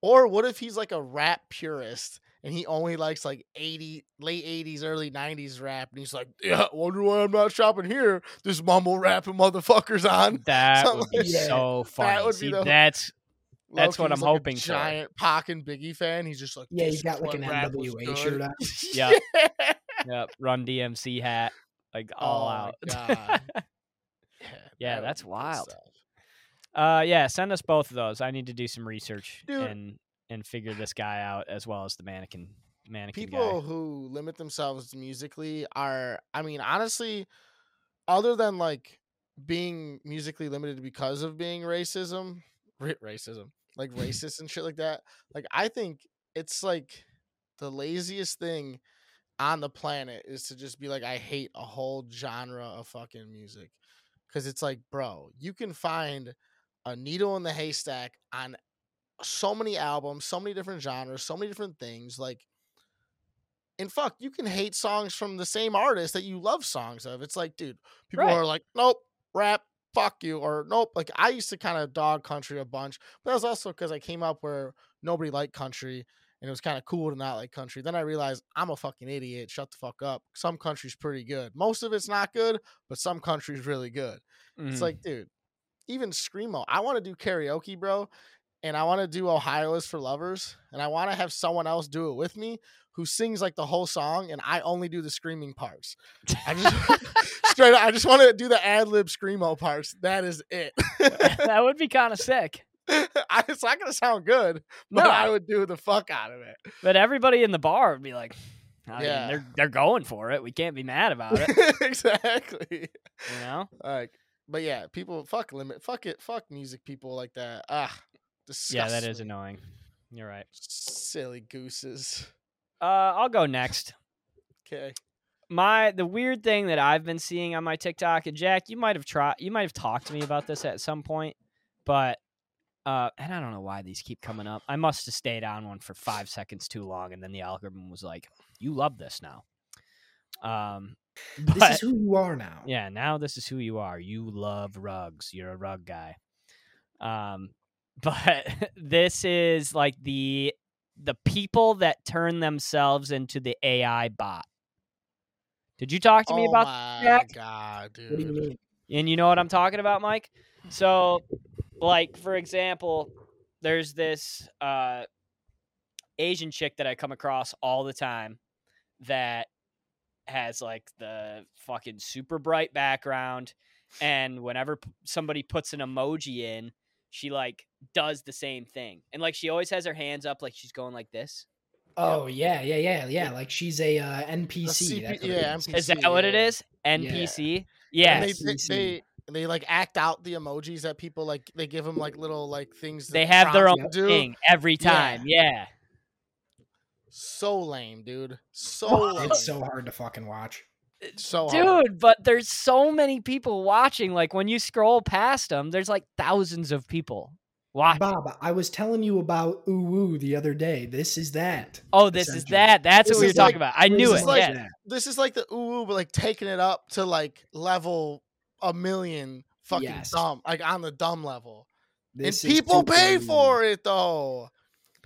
S3: or what if he's like a rap purist and he only likes like 80, late 80s, early 90s rap, and he's like, yeah, wonder why I'm not shopping here. This mumble rapping motherfuckers on.
S1: That
S3: Something
S1: would be
S2: like-
S1: so funny.
S3: would be
S1: See,
S3: the-
S1: that's That's what I'm
S3: like a
S1: hoping for.
S3: Giant Pac and Biggie fan. He's just like,
S2: Yeah, he's got like an
S3: rap
S2: NWA shirt on.
S1: Yeah. yep, Run DMC hat, like all
S3: Oh
S1: out.
S3: God.
S1: Yeah,
S3: that
S1: that's wild. Uh, yeah, send us both of those. I need to do some research
S3: Dude.
S1: and and figure this guy out as well as the mannequin mannequin
S3: People
S1: guy.
S3: who limit themselves musically are, I mean, honestly, other than like being musically limited because of being racism, ra- racism, like racist and shit like that. Like, I think it's like the laziest thing on the planet is to just be like, I hate a whole genre of fucking music. Cause it's like, bro, you can find a needle in the haystack on so many albums, so many different genres, so many different things. Like, and fuck, you can hate songs from the same artist that you love songs of. It's like, dude, people
S1: Right.
S3: are like, nope, rap, fuck you, or nope. Like, I used to kind of dog country a bunch, but that was also because I came up where nobody liked country and it was kind of cool to not like country. Then I realized I'm a fucking idiot. Shut the fuck up. Some country's pretty good. Most of it's not good, but some country's really good. It's
S1: Mhm.
S3: like, dude, even screamo. I want to do karaoke, bro, and I want to do Ohio is for lovers, and I want to have someone else do it with me who sings like the whole song, and I only do the screaming parts. I just straight. up, I just want to do the ad lib screamo parts. That is it.
S1: that would be kind of sick.
S3: I, it's not gonna sound good, but
S1: No.
S3: I would do the fuck out of it.
S1: But everybody in the bar would be like, I mean,
S3: Yeah.
S1: they're they're going for it. We can't be mad about it.
S3: exactly.
S1: You know?
S3: Like, but yeah, people fuck limit, fuck it, fuck music people like that. Ah,
S1: Yeah, that is annoying. You're right.
S3: Silly gooses.
S1: Uh, I'll go next.
S3: Okay.
S1: My the weird thing that I've been seeing on my TikTok, and Jack, you might have tried, you might have talked to me about this at some point, but uh, and I don't know why these keep coming up. I must have stayed on one for five seconds too long, and then the algorithm was like, "You love this now." Um,
S2: This is who you are now.
S1: yeah, now this is who you are. You love rugs. You're a rug guy. Um, but this is like the the people that turn themselves into the AI bot. Did you talk to me
S3: oh
S1: about
S3: my
S1: Jack?
S3: god, dude.
S2: What do you mean?
S1: and you know what I'm talking about, Mike? So, like for example, there's this uh, Asian chick that I come across all the time that has like the fucking super bright background, and whenever somebody puts an emoji in, she like does the same thing, and like she always has her hands up, like she's going like this.
S2: Oh yeah, yeah, yeah, yeah. Like she's a uh, NPC.
S3: CP
S2: that's
S3: yeah,
S2: is.
S3: NPC.
S1: Is that what it is? NPC.
S3: Yeah.
S1: Yes.
S3: they, they, they they like act out the emojis that people like. They give them like little like things.
S1: They have their own
S3: prompts do.
S1: thing every
S3: Yeah.
S1: time. Yeah.
S3: So lame, dude. So lame.
S2: It's so hard to fucking watch.
S3: So hard.
S1: Dude, but there's so many people watching. Like when you scroll past them, there's like thousands of people watching.
S2: Bob, I was telling you about Ooh the other day. This is that.
S1: Oh, this is that. That's
S3: This
S1: what we were talking
S3: like-
S1: about. I knew it.
S3: like-
S1: yeah.
S3: This is like the ooh, ooh, but like taking it up to like level a million fucking
S2: Yes.
S3: dumb, like on the dumb level.
S2: This
S3: and people pay
S2: crazy.
S3: for it though.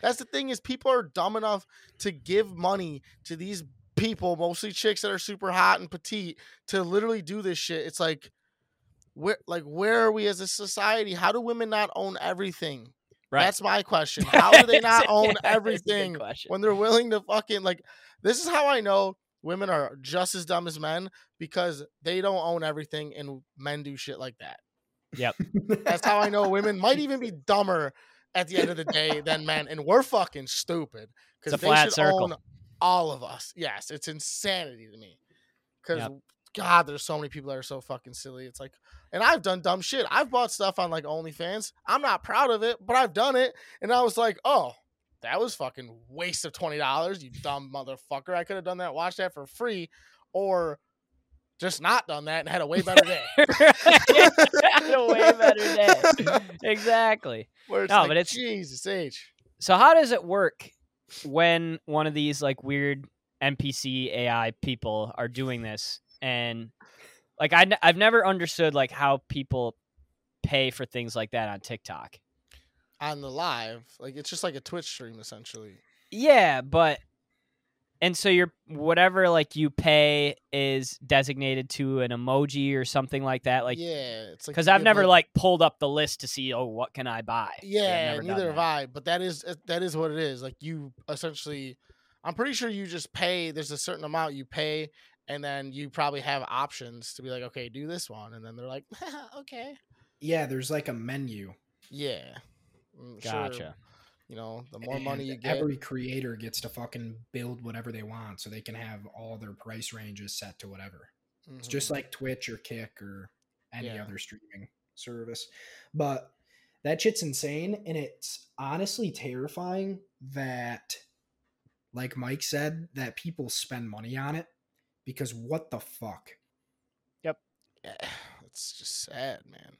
S3: That's the thing is people are dumb enough to give money to these people, mostly chicks that are super hot and petite, to literally do this shit. It's like where like where are we as a society? How do women not own everything?
S1: Right.
S3: That's my question. How do they not own everything when they're willing to fucking like this is how I know women are just as dumb as men because they don't own everything and men do shit like that. Yep. That's how I know women might even be dumber at the end of the day than men, and we're fucking stupid because they
S1: flat
S3: should
S1: circle.
S3: own all of us. Yes, it's insanity to me. Because
S1: Yep.
S3: God, there's so many people that are so fucking silly. It's like, and I've done dumb shit. I've bought stuff on like OnlyFans. I'm not proud of it, but I've done it, and I was like, oh. That was fucking waste of twenty dollars, you dumb motherfucker. I could have done that, watched that for free, or just not done that and had a way better day.
S1: Had a way better day. Exactly.
S3: Where it's
S1: No,
S3: like,
S1: but it's-
S3: Jesus H.
S1: So how does it work when one of these like weird NPC AI people are doing this and like I n- I've never understood like how people pay for things like that on TikTok.
S3: on the live. Like it's just like a Twitch stream essentially.
S1: Yeah, but and so your whatever like you pay is designated to an emoji or something like that like
S3: yeah, it's like
S1: because I've never like pulled up the list to see oh what can I buy.
S3: yeah,
S1: never
S3: neither have. I. But that is uh, that is what it is. Like you essentially, I'm pretty sure you just pay. There's a certain amount you pay, and then you probably have options to be like, okay, do this one, and then they're like, okay,
S2: Yeah, there's like a menu.
S3: yeah, Mm, sure,
S1: Gotcha.
S3: You know, the more money you get,
S2: every creator gets to fucking build whatever they want, so they can have all their price ranges set to whatever. It's just
S3: Mhm.
S2: like Twitch or Kick or any
S3: Yeah.
S2: other streaming service. But that shit's insane. And it's honestly terrifying that, like Mike said, that people spend money on it because what the fuck?
S3: Yeah, it's just sad, man.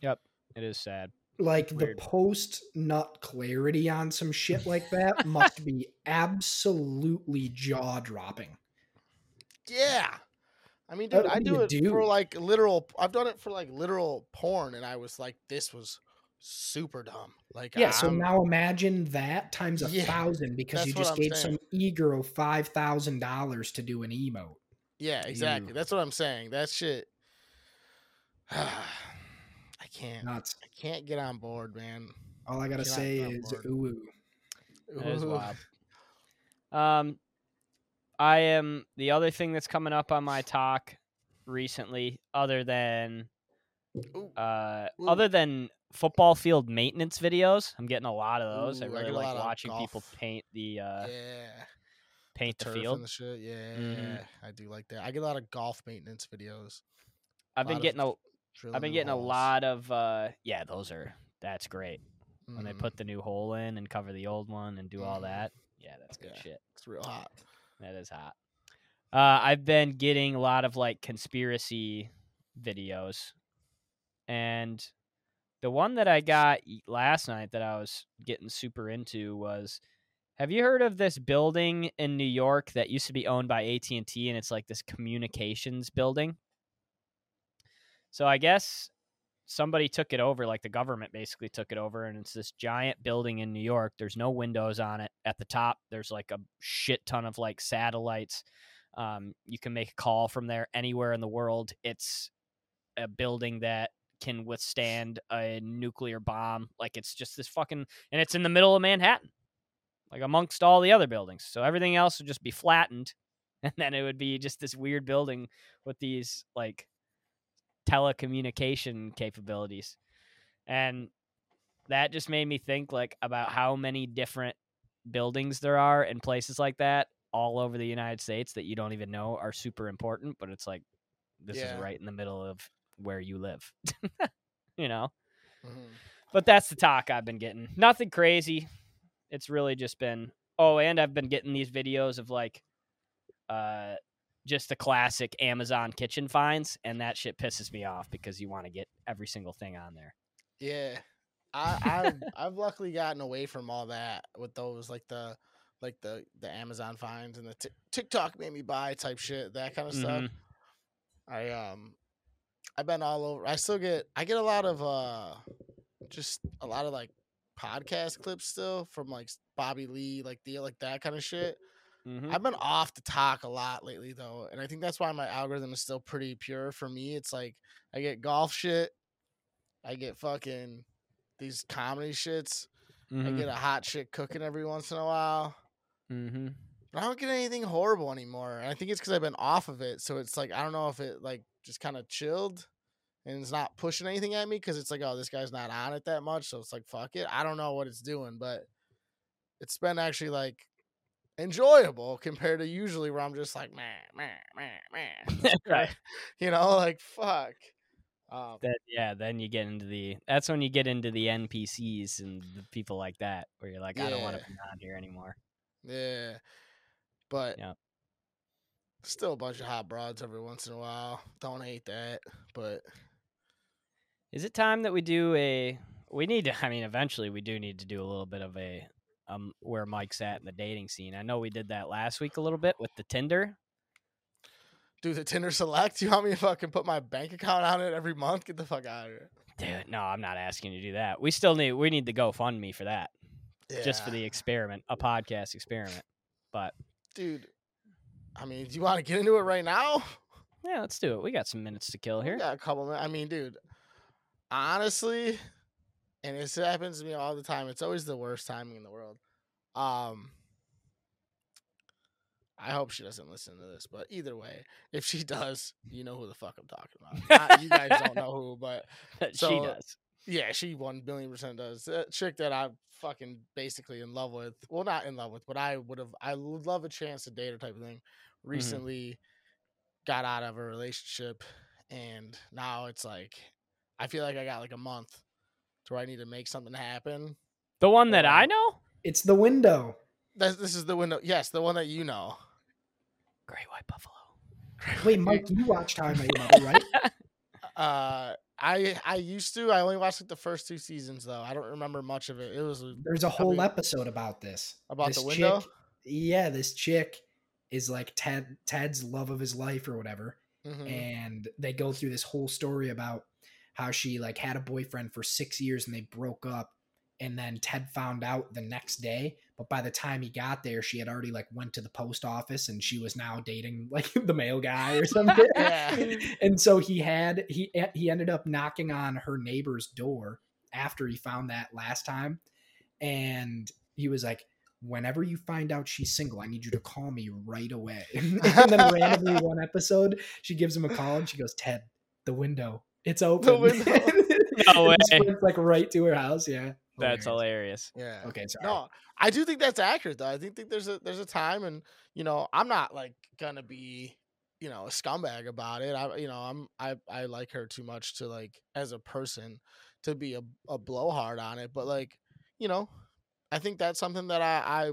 S1: Yep, it is sad.
S2: Like
S1: Weird.
S2: the post nut clarity on some shit like that must be absolutely jaw dropping.
S3: Yeah. I mean, dude, I
S2: do
S3: it
S2: do?
S3: for like literal. I've done it for like literal porn, and I was like, this was super dumb. Like,
S2: Yeah, so
S3: I'm-
S2: now imagine that times a
S3: Yeah,
S2: thousand because you just gave
S3: saying.
S2: some e-girl five thousand dollars to do an emote.
S3: yeah, exactly.
S2: you-
S3: That's what I'm saying. That shit. I can't.
S2: Nuts.
S3: I can't get on board, man.
S2: All I gotta
S3: Cannot
S2: say is
S3: board.
S2: ooh.
S1: That is
S3: Ooh.
S1: wild. Um, I am the other thing that's coming up on my tok recently, other than
S3: Ooh.
S1: uh,
S3: Ooh.
S1: other than football field maintenance videos. I'm getting a lot of those. I
S3: Ooh, I
S1: really
S3: get a
S1: like watching people paint the uh,
S3: yeah.
S1: paint the,
S3: Turf
S1: field.
S3: and the shit. Yeah,
S1: Mhm.
S3: I do like that. I get a lot of golf maintenance videos.
S1: I've
S3: lot
S1: been
S3: of
S1: getting a
S3: drilling
S1: I've been getting a lot of uh, yeah, those are that's great when they
S3: Mhm.
S1: put the new hole in and cover the old one and do all
S3: Mhm.
S1: that. Yeah, that's good
S3: Yeah.
S1: shit.
S3: It's real hot.
S1: That is hot. Uh, I've been getting a lot of like conspiracy videos, and the one that I got last night that I was getting super into was. Have you heard of this building in New York that used to be owned by AT and T, and it's like this communications building? So I guess somebody took it over, like the government basically took it over, and it's this giant building in New York. There's no windows on it. At the top, there's like a shit ton of like satellites. Um, you can make a call from there anywhere in the world. It's a building that can withstand a nuclear bomb. Like it's just this fucking, and it's in the middle of Manhattan, like amongst all the other buildings. So everything else would just be flattened, and then it would be just this weird building with these like telecommunication capabilities. And that just made me think like about how many different buildings there are in places like that all over the United States that you don't even know are super important, but it's like this
S3: Yeah.
S1: is right in the middle of where you live. you know?
S3: Mhm.
S1: But that's the tok I've been getting. Nothing crazy. It's really just been oh, and I've been getting these videos of like uh just the classic Amazon kitchen finds, and that shit pisses me off because you want to get every single thing on there.
S3: Yeah, I, I've I've luckily gotten away from all that with those like the like the the Amazon finds and the t- TikTok made me buy type shit that kind of stuff.
S1: Mhm.
S3: I um I've been all over. I still get I get a lot of uh just a lot of like podcast clips still from like Bobby Lee, like the like that kind of shit.
S1: Mhm.
S3: I've been off the tok a lot lately though, and I think that's why my algorithm is still pretty pure for me. It's like I get golf shit, I get fucking these comedy shits, I
S1: Mhm.
S3: get a hot shit cooking every once in a while.
S1: Mm-hmm.
S3: But I don't get anything horrible anymore. And I think it's because I've been off of it. So it's like I don't know if it like just kind of chilled and it's not pushing anything at me because it's like, oh, this guy's not on it that much. So it's like fuck it. I don't know what it's doing, but it's been actually like enjoyable compared to usually where I'm just like, man, man, man, man.
S1: Right.
S3: You know, like fuck. Um,
S1: That yeah, then you get into the that's when you get into the NPCs and the people like that where you're like, I don't want to be on here anymore.
S3: yeah. But
S1: Yeah.
S3: still a bunch of hot broads every once in a while. Don't hate that. But
S1: Is it time that we do a? We need to. I mean, eventually we do need to do a little bit of a um where Mike's at in the dating scene. I know we did that last week a little bit with the Tinder.
S3: do the Tinder select. You want me to fucking put my bank account on it every month? Get the fuck out of here.
S1: Dude, no, I'm not asking you to do that. We still need we need to GoFundMe for that, Yeah. just for the experiment, a podcast experiment. But
S3: dude. I mean, do you want to get into it right now?
S1: yeah, let's do it. We got some minutes to kill here.
S3: got a couple minutes. I mean, dude, honestly, and this happens to me all the time. It's always the worst timing in the world. Um, I hope she doesn't listen to this, but either way, if she does, you know who the fuck I'm talking about. Not- you guys don't know who, but
S1: she does.
S3: yeah, she one billion percent does. A chick that I'm fucking basically in love with. Well, not in love with, but I would have. I would love a chance to date her type of thing. Recently, got out of a relationship, and now it's like I feel like I got like a month to where I need to make something happen.
S1: The one that
S3: Hold
S1: I know,
S2: It's the window.
S3: This, this is the window. Yes, the one that you know.
S1: Great White Buffalo.
S2: Wait, Mike, you watched How I Met Your Mother, right?
S3: Uh, I I used to. I only watched like the first two seasons though. I don't remember much of it. It was
S2: There's a whole
S3: mean-
S2: episode about this.
S3: About
S2: This
S3: the window?
S2: Chick, yeah, this chick is like Ted Ted's love of his life or whatever.
S3: Mhm.
S2: and they go through this whole story about how she like had a boyfriend for six years and they broke up and then ted found out the next day. But by the time he got there she had already like went to the post office and she was now dating like the mail guy or something.
S3: Yeah.
S2: and so he had he he ended up knocking on her neighbor's door after he found that last time. And he was like whenever you find out she's single i need you to call me right away. And then randomly one episode she gives him a call and she goes ted the window it's open
S3: window.
S1: No
S2: And he
S1: way.
S2: sprints, like right to her house yeah
S1: That's
S2: Hilarious.
S1: hilarious.
S3: Yeah.
S2: okay sorry
S3: No, I do think that's accurate though. I think, think there's a there's a time and you know, I'm not like gonna be, you know, a scumbag about it. I you know, I'm I I like her too much to like as a person to be a, a blowhard on it. But like, you know, I think that's something that I, I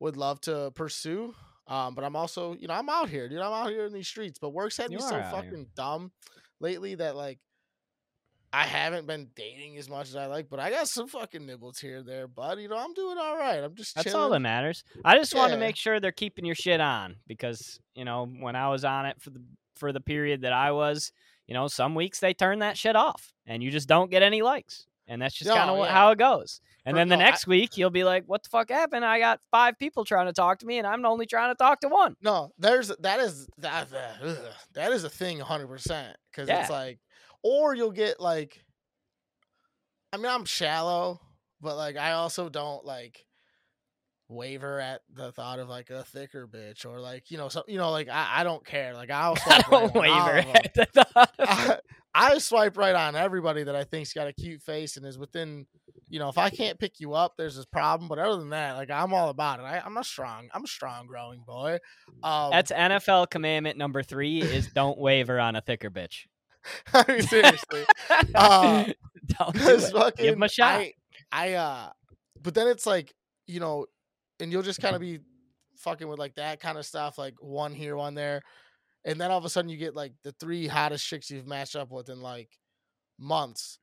S3: would love to pursue. Um, but I'm also, you know, I'm out here, dude. I'm out here in these streets. But work's had
S1: You
S3: me
S1: are
S3: so
S1: out here.
S3: fucking dumb lately that like I haven't been dating as much as I like, but I got some fucking nibbles here and there, bud. You know, I'm doing all right. I'm just
S1: That's all that matters. I just want to make sure they're keeping your shit on because you know when I was on it for the for the period that I was, you know, some weeks they turn that shit off and you just don't get any likes, and that's just kind of
S3: yeah.
S1: how it goes. And
S3: For-
S1: then the
S3: no, I-
S1: next week you'll be like, "What the fuck happened? I got five people trying to talk to me, and I'm only trying to talk to one."
S3: No, there's that is that that, ugh, that is a thing 100% cuz
S1: Yeah.
S3: it's like or you'll get like I mean, I'm shallow, but like I also don't like waver at the thought of like a thicker bitch or like, you know, so you know like I, I don't care. Like I'll
S1: I don't waver at the thought of
S3: I, I swipe right on everybody that I think's got a cute face and is within, you know, if I can't pick you up, there's this problem. But other than that, like I'm all about it. I, I'm a strong, I'm a strong growing boy. Um,
S1: That's NFL commandment number three: is don't waver on a thicker bitch.
S3: I mean, seriously. Uh,
S1: don't do
S3: fucking,
S1: Give 'em a shot.
S3: I, I, uh, but then it's like, you know, and you'll just kind of be fucking with like that kind of stuff, like one here, one there, and then all of a sudden you get like the three hottest chicks you've matched up with in like months,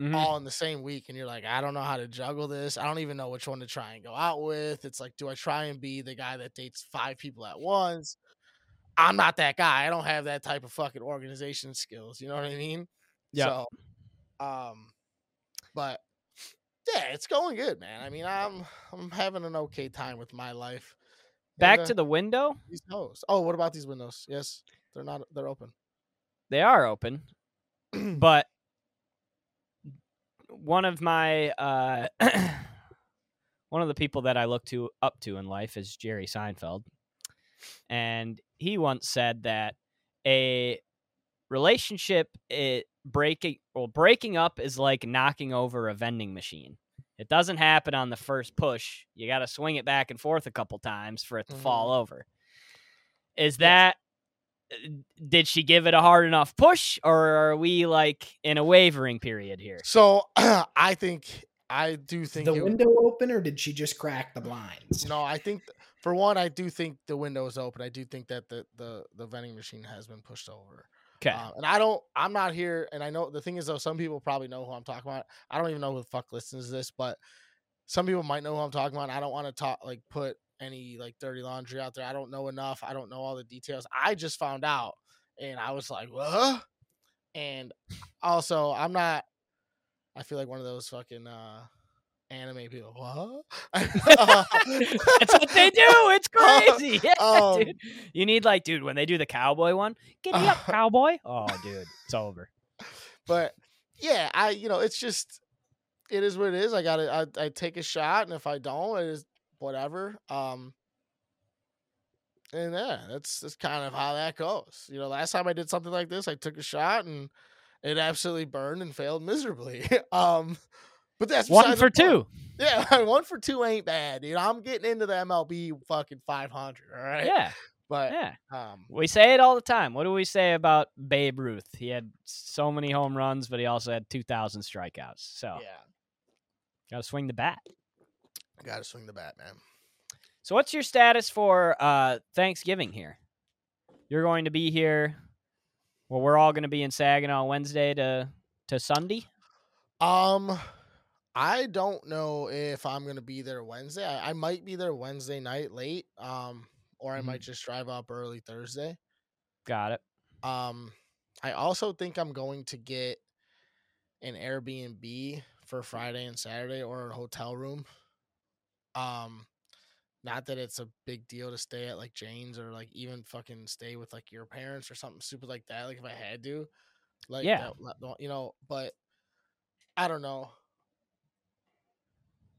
S1: Mhm.
S3: all in the same week, and you're like, I don't know how to juggle this. I don't even know which one to try and go out with. It's like, do I try and be the guy that dates five people at once? I'm not that guy. I don't have that type of fucking organization skills. You know what I mean?
S1: Yep.
S3: So, um, but yeah, it's going good, man. I mean, I'm I'm having an okay time with my life.
S1: Back to the window.
S3: these windows. Oh, what about these windows? Yes, they're not. They're open.
S1: They are open, but one of my uh, one of the people that I look to up to in life is Jerry Seinfeld, and he once said that a relationship it breaking well breaking up is like knocking over a vending machine. It doesn't happen on the first push. You got to swing it back and forth a couple times for it to fall over. Is that uh, did she give it a hard enough push or are we like in a wavering period here?
S3: So I think I do think
S2: the
S3: it-
S2: window open or did she just crack the blinds
S3: No, I think for one, I do think the window is open. I do think that the the the vending machine has been pushed over.
S1: Okay.
S3: Uh, and I don't, I'm not here. And I know the thing is, though, some people probably know who I'm talking about. I don't even know who the fuck listens to this, but some people might know who I'm talking about. I don't want to talk, like, put any, like, dirty laundry out there. I don't know enough. I don't know all the details. I just found out and I was like, what? And also, I'm not, I feel like one of those fucking, uh, anime people. What?
S1: That's what they do. It's crazy. Yeah,
S3: Um,
S1: dude. You need like, dude, when they do the cowboy one, get me up, cowboy. Oh, dude, it's over.
S3: but yeah, I you know it's just it is what it is. I got to I, I take a shot, and if I don't, it is whatever. Um, and yeah, that's that's kind of how that goes. You know, last time I did something like this, I took a shot and it absolutely burned and failed miserably. um, but that's
S1: One for two.
S3: Yeah, one for two ain't bad. dude. I'm getting into the MLB fucking 500. All right.
S1: Yeah,
S3: But
S1: yeah.
S3: um,
S1: We say it all the time. What do we say about Babe Ruth? He had so many home runs, but he also had 2,000 strikeouts. So
S3: yeah,
S1: got to swing the bat.
S3: Got to swing the bat, man.
S1: So what's your status for uh, Thanksgiving here? You're going to be here. Well, we're all going to be in Saginaw Wednesday to to Sunday.
S3: Um, I don't know if I'm gonna be there Wednesday. I, I might be there Wednesday night late. Um, or I
S1: Mhm.
S3: might just drive up early Thursday.
S1: Got it.
S3: Um, I also think I'm going to get an Airbnb for Friday and Saturday or a hotel room. Um, not that it's a big deal to stay at like Jane's or like even fucking stay with like your parents or something stupid like that. Like if I had to, like
S1: Yeah.
S3: that- you know. But I don't know.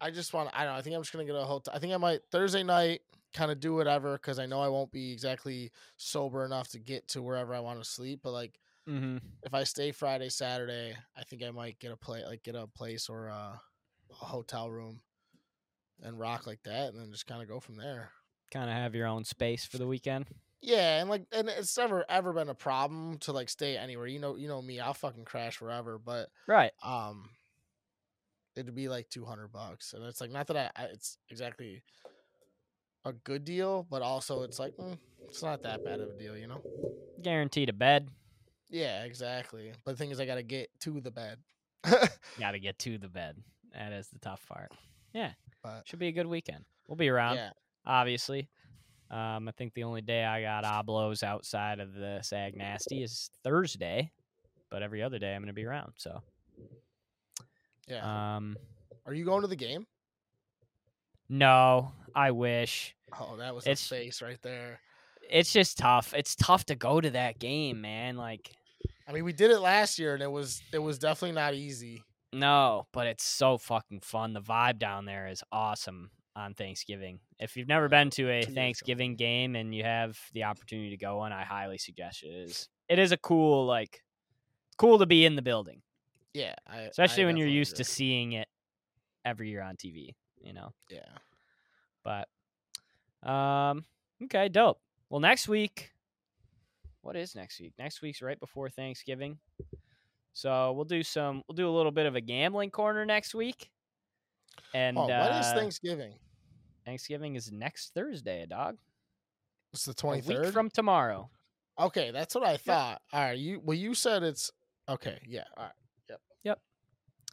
S3: I just want. I don't. know. I think I'm just gonna get a hotel. I think I might Thursday night kind of do whatever because I know I won't be exactly sober enough to get to wherever I want to sleep. But like
S1: Mm-hmm.
S3: if I stay Friday, Saturday, I think I might get a play like get a place or a, a hotel room and rock like that, and then just kind of go from there.
S1: Kind of have your own space for the weekend.
S3: Yeah, and like, and it's never ever been a problem to like stay anywhere. You know, you know me, I'll fucking crash wherever. But
S1: Right.
S3: um, it'd be like two hundred bucks, and it's like not that I, I it's exactly a good deal, but also it's like mm, it's not that bad of a deal, you know.
S1: Guaranteed a bed.
S3: Yeah, exactly. But the thing is, I gotta get to the bed.
S1: Got to get to the bed. That is the tough part. Yeah.
S3: But-
S1: Should be a good weekend. We'll be around,
S3: yeah,
S1: obviously. Um, I think the only day I got oblos outside of the Sag Nasty is Thursday, but every other day I'm going to be around. So,
S3: yeah.
S1: um,
S3: Are you going to the game?
S1: no, I wish.
S3: Oh, that was
S1: It's-
S3: a face right there.
S1: It's just tough. It's tough to go to that game, man. Like,
S3: I mean, we did it last year, and it was it was definitely not easy.
S1: no, but it's so fucking fun. The vibe down there is awesome on Thanksgiving. If you've never been to a
S3: Two years ago.
S1: Thanksgiving game and you have the opportunity to go one, I highly suggest it. It is it is a cool like cool to be in the building,
S3: Yeah, I,
S1: especially
S3: I
S1: when you're used to seeing it every year on TV, you know.
S3: Yeah,
S1: But um okay, dope. Well, next week what is next week? Next week's right before Thanksgiving. So, we'll do some we'll do a little bit of a gambling corner next week. And
S3: oh, when is
S1: uh,
S3: Thanksgiving?
S1: Thanksgiving is next Thursday, a dog.
S3: It's the
S1: A week from tomorrow.
S3: Okay, that's what I thought. All right, you well, you said it's okay. Yeah, all right.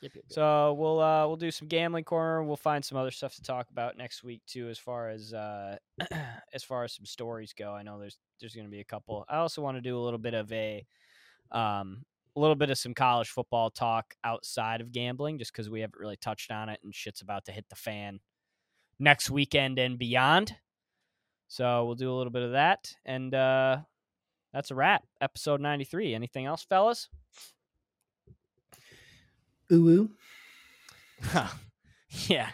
S3: Yep.
S1: Yep.
S3: Yep.
S1: So we'll uh we'll do some gambling corner. We'll find some other stuff to talk about next week too, as far as uh as far as some stories go. I know there's there's gonna be a couple. I also want to do a little bit of a um a little bit of some college football talk outside of gambling, just because we haven't really touched on it and shit's about to hit the fan next weekend and beyond. So we'll do a little bit of that, and uh that's a wrap. Episode ninety three. Anything else, fellas?
S2: Ooh, ooh.
S1: yeah.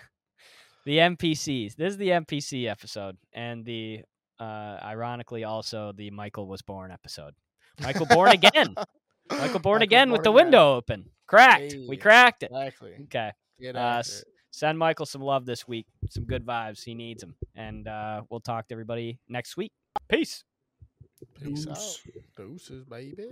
S1: The NPCs. This is the NPC episode, and the uh, ironically also the Michael was born episode. Michael born again. Michael born
S3: Michael
S1: again with the
S3: again.
S1: window open. Cracked. We cracked it.
S3: Exactly.
S1: Okay.
S3: Get
S1: Uh, s-
S3: it.
S1: Send Michael some love this week. Some good vibes. He needs them. And uh, we'll talk to everybody next week. Peace.
S3: Peace out. Deuces, baby.